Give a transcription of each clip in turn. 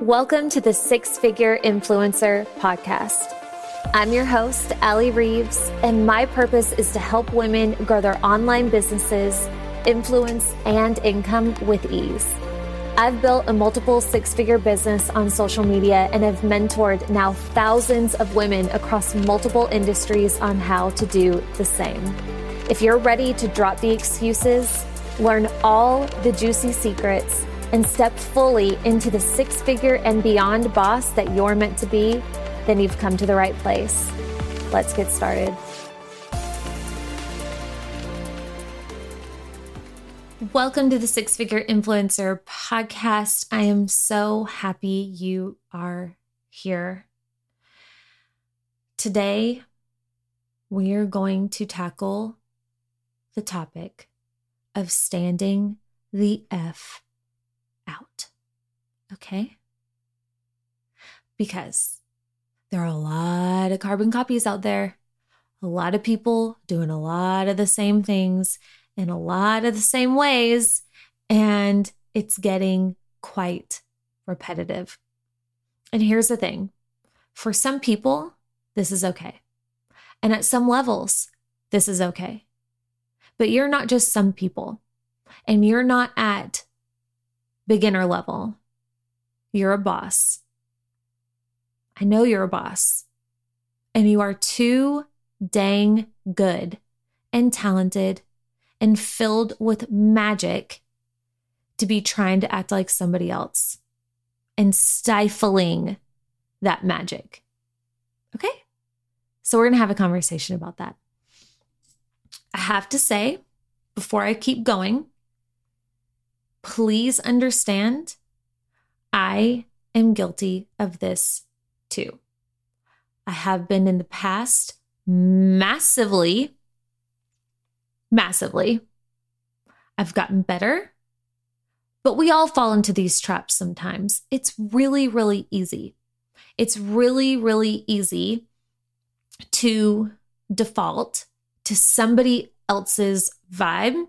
Welcome to the Six Figure Influencer Podcast. I'm your host, Allie Reeves, and my purpose is to help women grow their online businesses, influence, and income with ease. I've built a multiple six figure business on social media and have mentored now thousands of women across multiple industries on how to do the same. If you're ready to drop the excuses, learn all the juicy secrets, and step fully into the six figure and beyond boss that you're meant to be, then you've come to the right place. Let's get started. Welcome to the Six Figure Influencer Podcast. I am so happy you are here. Today, we are going to tackle the topic of standing the F out. Okay? Because there are a lot of carbon copies out there, a lot of people doing a lot of the same things in a lot of the same ways, and it's getting quite repetitive. And here's the thing for some people, this is okay. And at some levels, this is okay. But you're not just some people, and you're not at beginner level. You're a boss. I know you're a boss. And you are too dang good and talented and filled with magic to be trying to act like somebody else and stifling that magic. Okay? So we're going to have a conversation about that. I have to say, before I keep going, please understand I am guilty of this too. I have been in the past massively, massively. I've gotten better, but we all fall into these traps sometimes. It's really, really easy. It's really, really easy to default to somebody else's vibe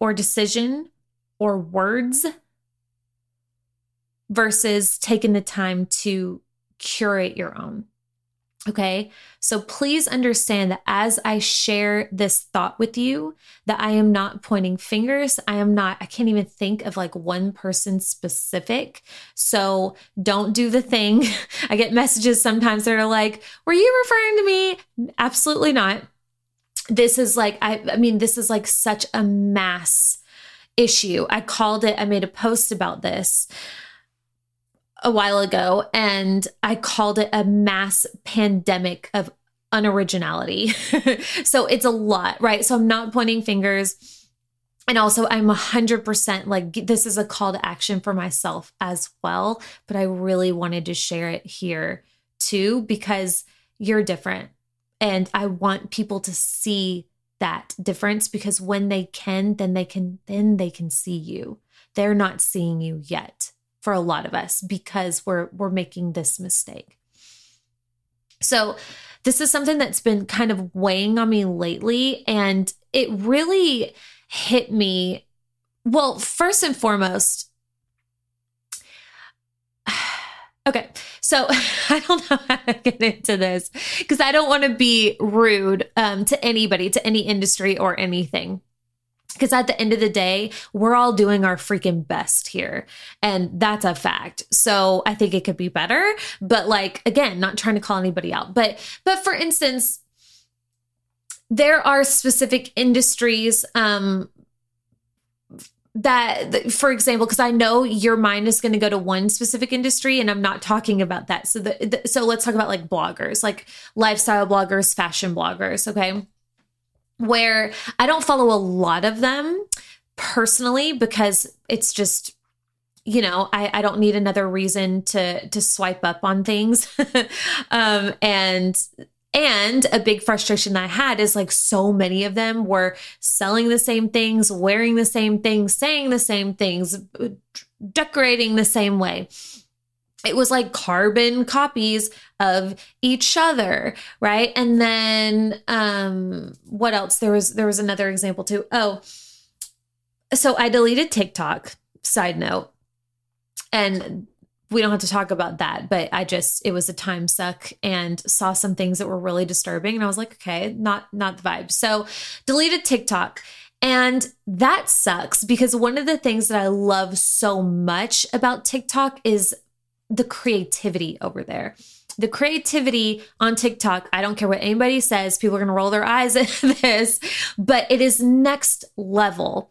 or decision or words versus taking the time to curate your own. Okay. So please understand that as I share this thought with you, that I am not pointing fingers. I am not, I can't even think of like one person specific. So don't do the thing. I get messages sometimes that are like, were you referring to me? Absolutely not. This is like, I, I mean, this is like such a mass issue. I called it, I made a post about this a while ago, and I called it a mass pandemic of unoriginality. so it's a lot, right? So I'm not pointing fingers. And also, I'm 100% like, this is a call to action for myself as well. But I really wanted to share it here too, because you're different. And I want people to see that difference because when they can then they can then they can see you. They're not seeing you yet for a lot of us because we're we're making this mistake. So this is something that's been kind of weighing on me lately and it really hit me well first and foremost okay so I don't know how to get into this because I don't want to be rude um, to anybody, to any industry or anything. Because at the end of the day, we're all doing our freaking best here. And that's a fact. So I think it could be better. But like, again, not trying to call anybody out. But, but for instance, there are specific industries um, that for example because i know your mind is going to go to one specific industry and i'm not talking about that. So the, the, so let's talk about like bloggers like lifestyle bloggers fashion bloggers okay? Where i don't follow a lot of them personally because it's just you know I, I don't need another reason to to swipe up on things. Um and and a big frustration I had is like so many of them were selling the same things, wearing the same things, saying the same things, decorating the same way. It was like carbon copies of each other, right? And then um what else? There was there was another example too. Oh, so I deleted TikTok, side note. And we don't have to talk about that, but I just it was a time suck and saw some things that were really disturbing and I was like, okay, not not the vibe. So, deleted TikTok. And that sucks because one of the things that I love so much about TikTok is the creativity over there. The creativity on TikTok, I don't care what anybody says, people are going to roll their eyes at this, but it is next level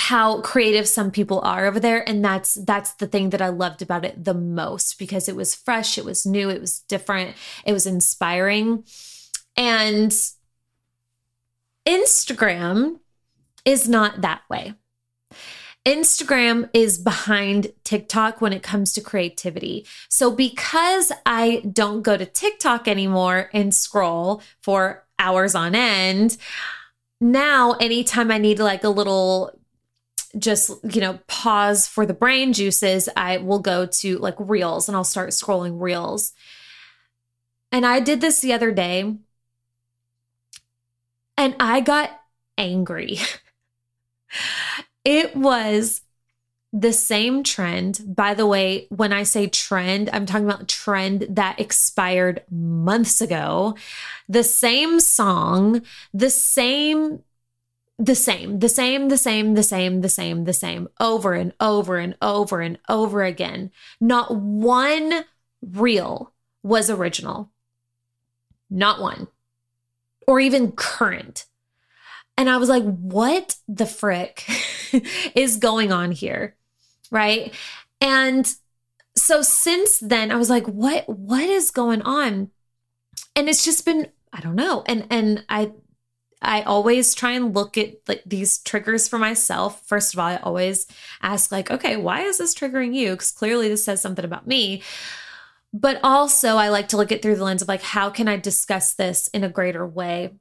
how creative some people are over there and that's that's the thing that I loved about it the most because it was fresh, it was new, it was different, it was inspiring. And Instagram is not that way. Instagram is behind TikTok when it comes to creativity. So, because I don't go to TikTok anymore and scroll for hours on end, now anytime I need like a little just you know pause for the brain juices i will go to like reels and i'll start scrolling reels. And i did this the other day and i got angry. It was the same trend. By the way when i say trend i'm talking about trend that expired months ago. The same song the same the same, the same, the same, the same, the same, the same, over and over and over and over again. Not one reel was original. Not one. Or even current. And I was like, what the frick is going on here? Right. And so since then, I was like, what, what is going on? And it's just been, I don't know. And, and I, I always try and look at like these triggers for myself. First of all, I always ask like, okay, why is this triggering you? Because clearly this says something about me. But also, I like to look at through the lens of like, how can I discuss this in a greater way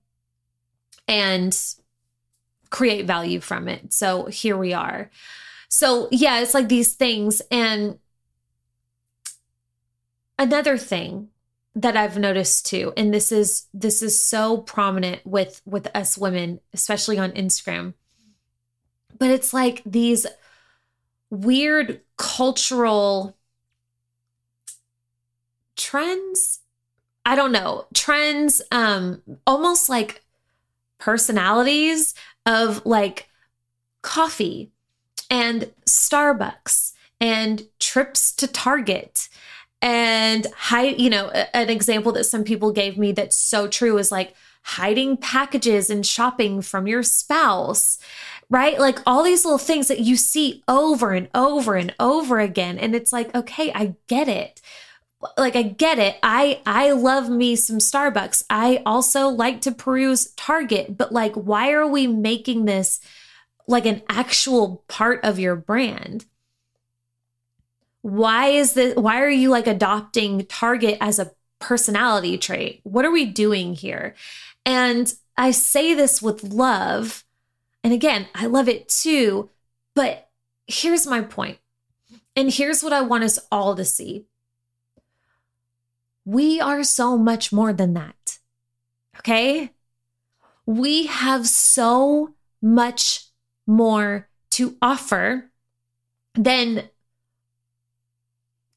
and create value from it? So here we are. So, yeah, it's like these things. And another thing that I've noticed too, and this is this is so prominent with with us women, especially on Instagram. But it's like these weird cultural trends. I don't know, trends, um, almost like personalities of like coffee and Starbucks and trips to Target and hide you know an example that some people gave me that's so true is like hiding packages and shopping from your spouse right? Like all these little things that you see over and over and over again. And it's like okay i get it. Like i get it. I i love me some starbucks. I also like to peruse target. But like why are we making this like an actual part of your brand why is this why are you like adopting target as a personality trait? What are we doing here? And i say this with love and again i love it too but here's my point and here's what i want us all to see. We are so much more than that okay? We have so much more to offer than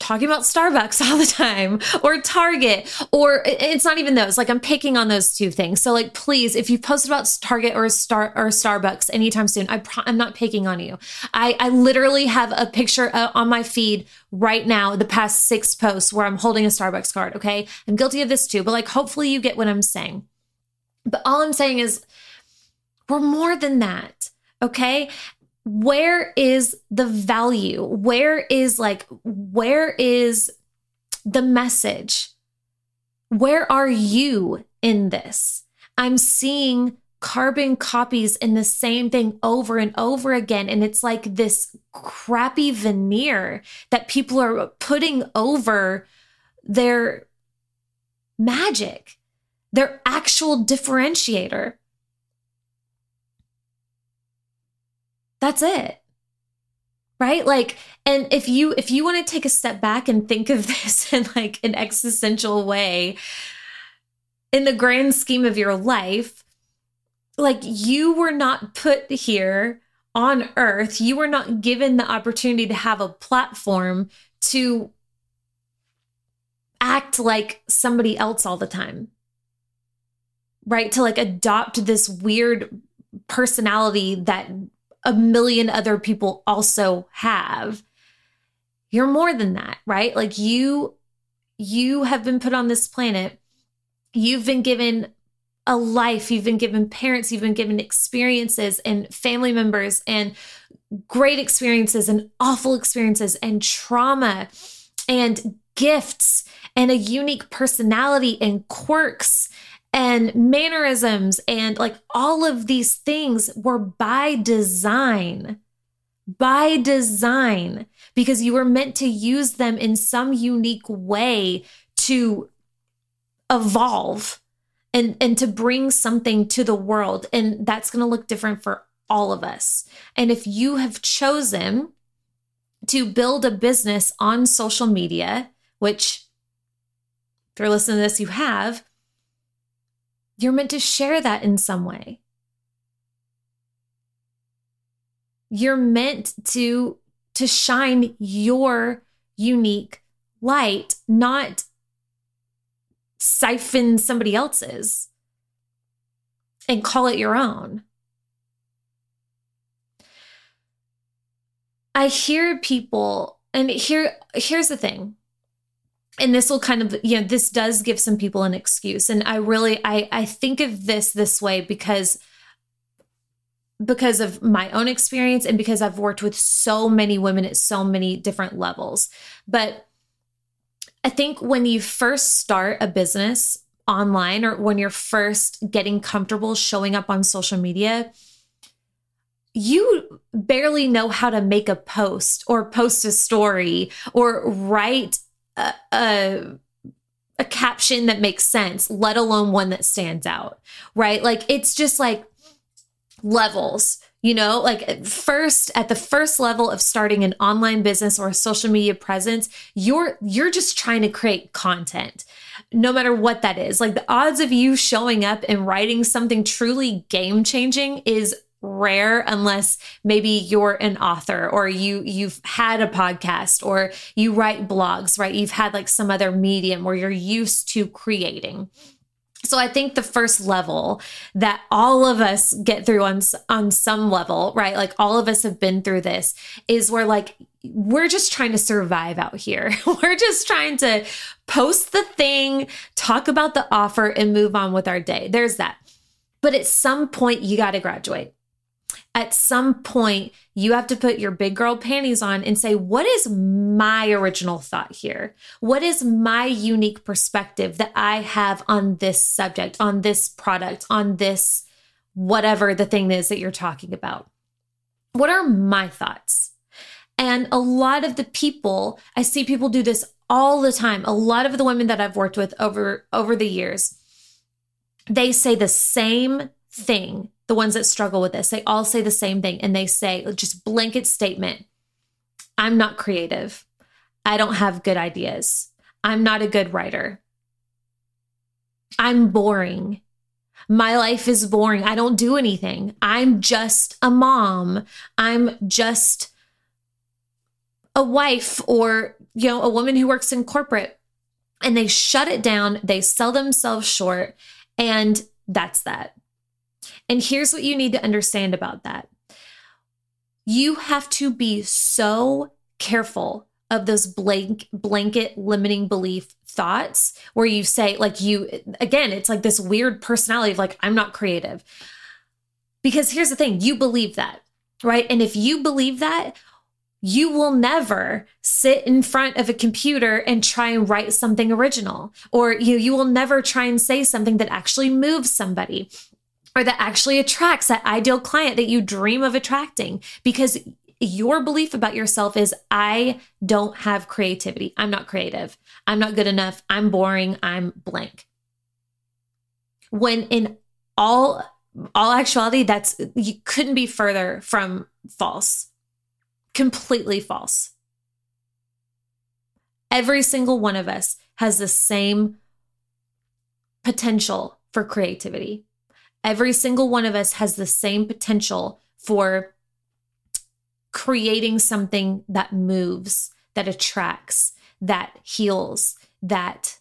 talking about Starbucks all the time or Target or it's not even those like I'm picking on those two things. So like please if you post about Target or Star or Starbucks anytime soon I pro- I'm not picking on you. I I literally have a picture uh, on my feed right now the past 6 posts where I'm holding a Starbucks card, okay? I'm guilty of this too, but like hopefully you get what I'm saying. But all I'm saying is we're more than that. Okay where is the value? Where is like, where is the message? Where are you in this? I'm seeing carbon copies in the same thing over and over again. And it's like this crappy veneer that people are putting over their magic, their actual differentiator. That's it. Right? Like and if you if you want to take a step back and think of this in like an existential way in the grand scheme of your life, like you were not put here on earth, you were not given the opportunity to have a platform to act like somebody else all the time. Right? To like adopt this weird personality that a million other people also have. You're more than that, right? Like you you have been put on this planet. You've been given a life, you've been given parents, you've been given experiences and family members and great experiences and awful experiences and trauma and gifts and a unique personality and quirks and mannerisms and like all of these things were by design. By design, because you were meant to use them in some unique way to evolve and and to bring something to the world and that's going to look different for all of us and if you have chosen to build a business on social media which if you're listening to this you have you're meant to share that in some way you're meant to to shine your unique light not siphon somebody else's and call it your own. I hear people, and here here's the thing. And this will kind of, you know, this does give some people an excuse. And I really I I think of this this way because because of my own experience and because I've worked with so many women at so many different levels. But I think when you first start a business online or when you're first getting comfortable showing up on social media, you barely know how to make a post or post a story or write a, a, caption that makes sense, let alone one that stands out, right? Like it's just like levels you know like first at the first level of starting an online business or a social media presence you're you're just trying to create content no matter what that is like the odds of you showing up and writing something truly game changing is rare unless maybe you're an author or you you've had a podcast or you write blogs right you've had like some other medium where you're used to creating so I think the first level that all of us get through on on some level, right? Like all of us have been through this is where like we're just trying to survive out here. we're just trying to post the thing, talk about the offer and move on with our day. There's that. But at some point you got to graduate at some point you have to put your big girl panties on and say, what is my original thought here? What is my unique perspective that I have on this subject, on this product, on this whatever the thing is that you're talking about? What are my thoughts? And a lot of the people, I see people do this all the time. A lot of the women that I've worked with over over the years, they say the same thing the ones that struggle with this, they all say the same thing. And they say, just blanket statement I'm not creative. I don't have good ideas. I'm not a good writer. I'm boring. My life is boring. I don't do anything. I'm just a mom. I'm just a wife or, you know, a woman who works in corporate. And they shut it down. They sell themselves short. And that's that. And here's what you need to understand about that you have to be so careful of those blank blanket limiting belief thoughts where you say like you again it's like this weird personality of like I'm not creative. Because here's the thing, you believe that, right? And if you believe that, you will never sit in front of a computer and try and write something original or you you will never try and say something that actually moves somebody or that actually attracts that ideal client that you dream of attracting because your belief about yourself is I don't have creativity. I'm not creative. I'm not good enough. I'm boring. I'm blank. When in all all actuality that's you couldn't be further from false. Completely false. Every single one of us has the same potential for creativity. Every single one of us has the same potential for creating something that moves, that attracts, that heals, that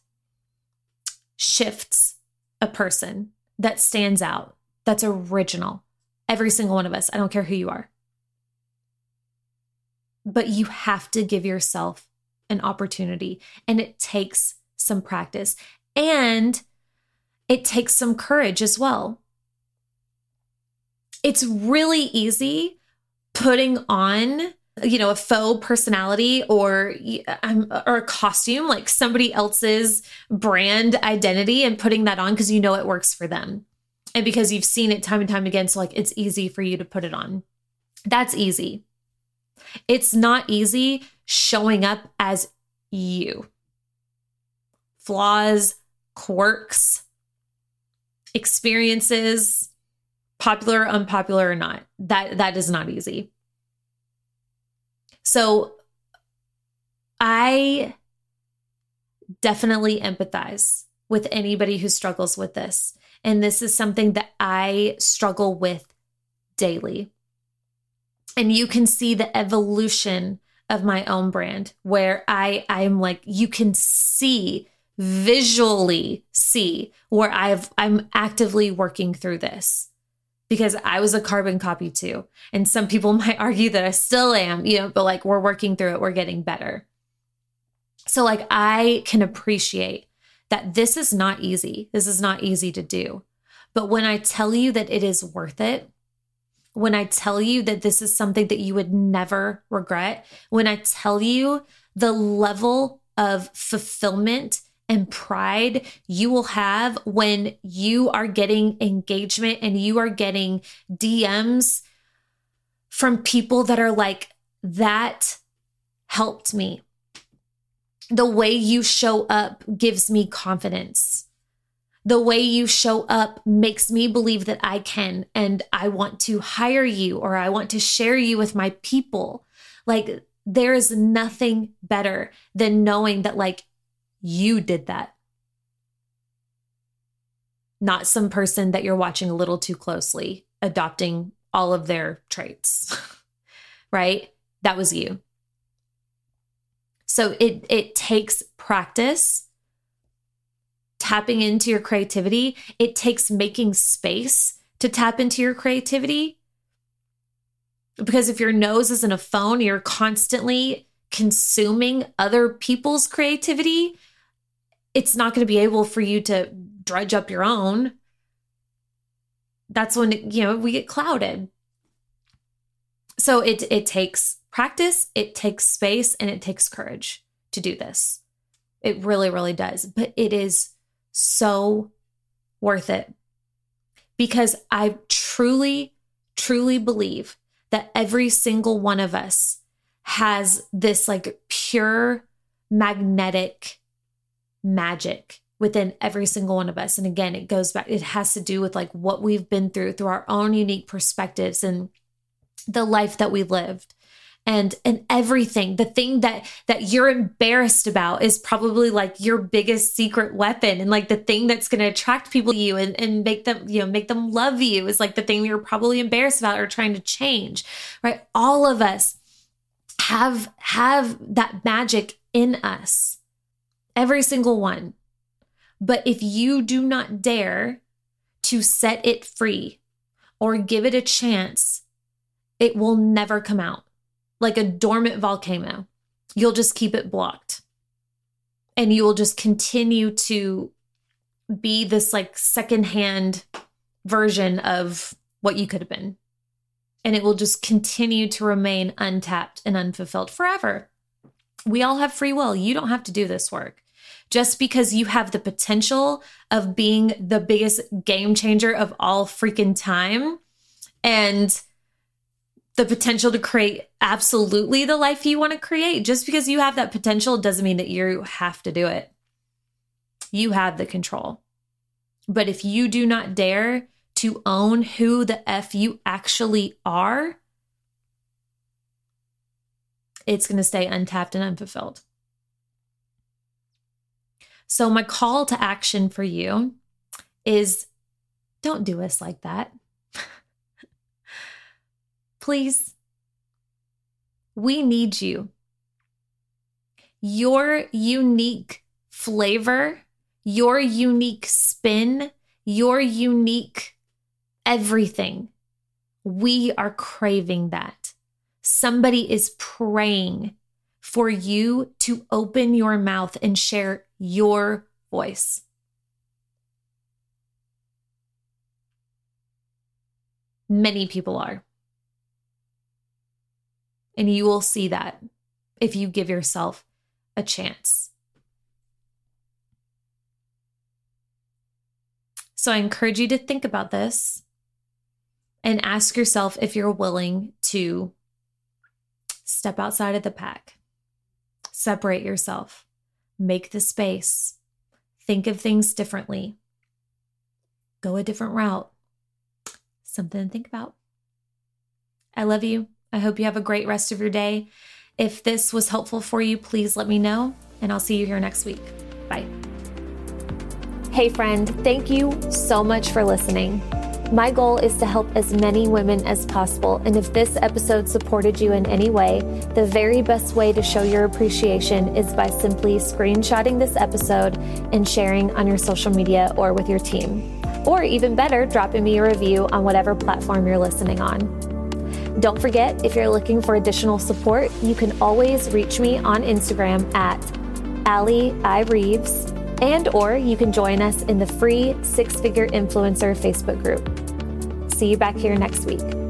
shifts a person, that stands out, that's original. Every single one of us. I don't care who you are. But you have to give yourself an opportunity, and it takes some practice and it takes some courage as well. It's really easy putting on you know a faux personality or um, or a costume like somebody else's brand identity and putting that on because you know it works for them. And because you've seen it time and time again so like it's easy for you to put it on. That's easy. It's not easy showing up as you. Flaws quirks experiences popular unpopular or not that that is not easy so I definitely empathize with anybody who struggles with this. And this is something that I struggle with daily. And you can see the evolution of my own brand where I I'm like you can see visually see where I've I'm actively working through this because I was a carbon copy too. And some people might argue that I still am, you know, but like we're working through it, we're getting better. So, like, I can appreciate that this is not easy. This is not easy to do. But when I tell you that it is worth it, when I tell you that this is something that you would never regret, when I tell you the level of fulfillment and pride you will have when you are getting engagement and you are getting DMs from people that are like, that helped me. The way you show up gives me confidence. The way you show up makes me believe that I can and I want to hire you or I want to share you with my people. Like, there is nothing better than knowing that, like, you did that. Not some person that you're watching a little too closely, adopting all of their traits, right? That was you. So it it takes practice tapping into your creativity. It takes making space to tap into your creativity. Because if your nose is in a phone, you're constantly consuming other people's creativity, it's not going to be able for you to dredge up your own. That's when, you know, we get clouded. So it it takes practice, it takes space, and it takes courage to do this. It really, really does. But it is so worth it because I truly, truly believe that every single one of us has this like pure magnetic magic within every single one of us. And again, it goes back, it has to do with like what we've been through, through our own unique perspectives and the life that we lived. And and everything the thing that that you're embarrassed about is probably like your biggest secret weapon and like the thing that's going to attract people to you and, and make them you know make them love you is like the thing you're probably embarrassed about or trying to change right? All of us have have that magic in us every single one. But if you do not dare to set it free or give it a chance, it will never come out like a dormant volcano. You'll just keep it blocked. And you will just continue to be this like secondhand version of what you could have been. And it will just continue to remain untapped and unfulfilled forever. We all have free will. You don't have to do this work. Just because you have the potential of being the biggest game changer of all freaking time and the potential to create absolutely the life you want to create, just because you have that potential doesn't mean that you have to do it. You have the control. But if you do not dare to own who the F you actually are, it's going to stay untapped and unfulfilled. So, my call to action for you is don't do us like that. Please We need you. Your unique flavor, your unique spin, your unique everything. We are craving that. Somebody is praying for you to open your mouth and share your voice. Many people are. And you will see that if you give yourself a chance. So I encourage you to think about this and ask yourself if you're willing to step outside of the pack, separate yourself, make the space, think of things differently, go a different route something to think about. I love you. I hope you have a great rest of your day. If this was helpful for you, please let me know, and I'll see you here next week. Bye. Hey, friend, thank you so much for listening. My goal is to help as many women as possible, and if this episode supported you in any way, the very best way to show your appreciation is by simply screenshotting this episode and sharing on your social media or with your team or even better, dropping me a review on whatever platform you're listening on. Don't forget, if you're looking for additional support, you can always reach me on Instagram at Allie I. Reeves, and or you can join us in the free Six Figure Influencer Facebook group. See you back here next week.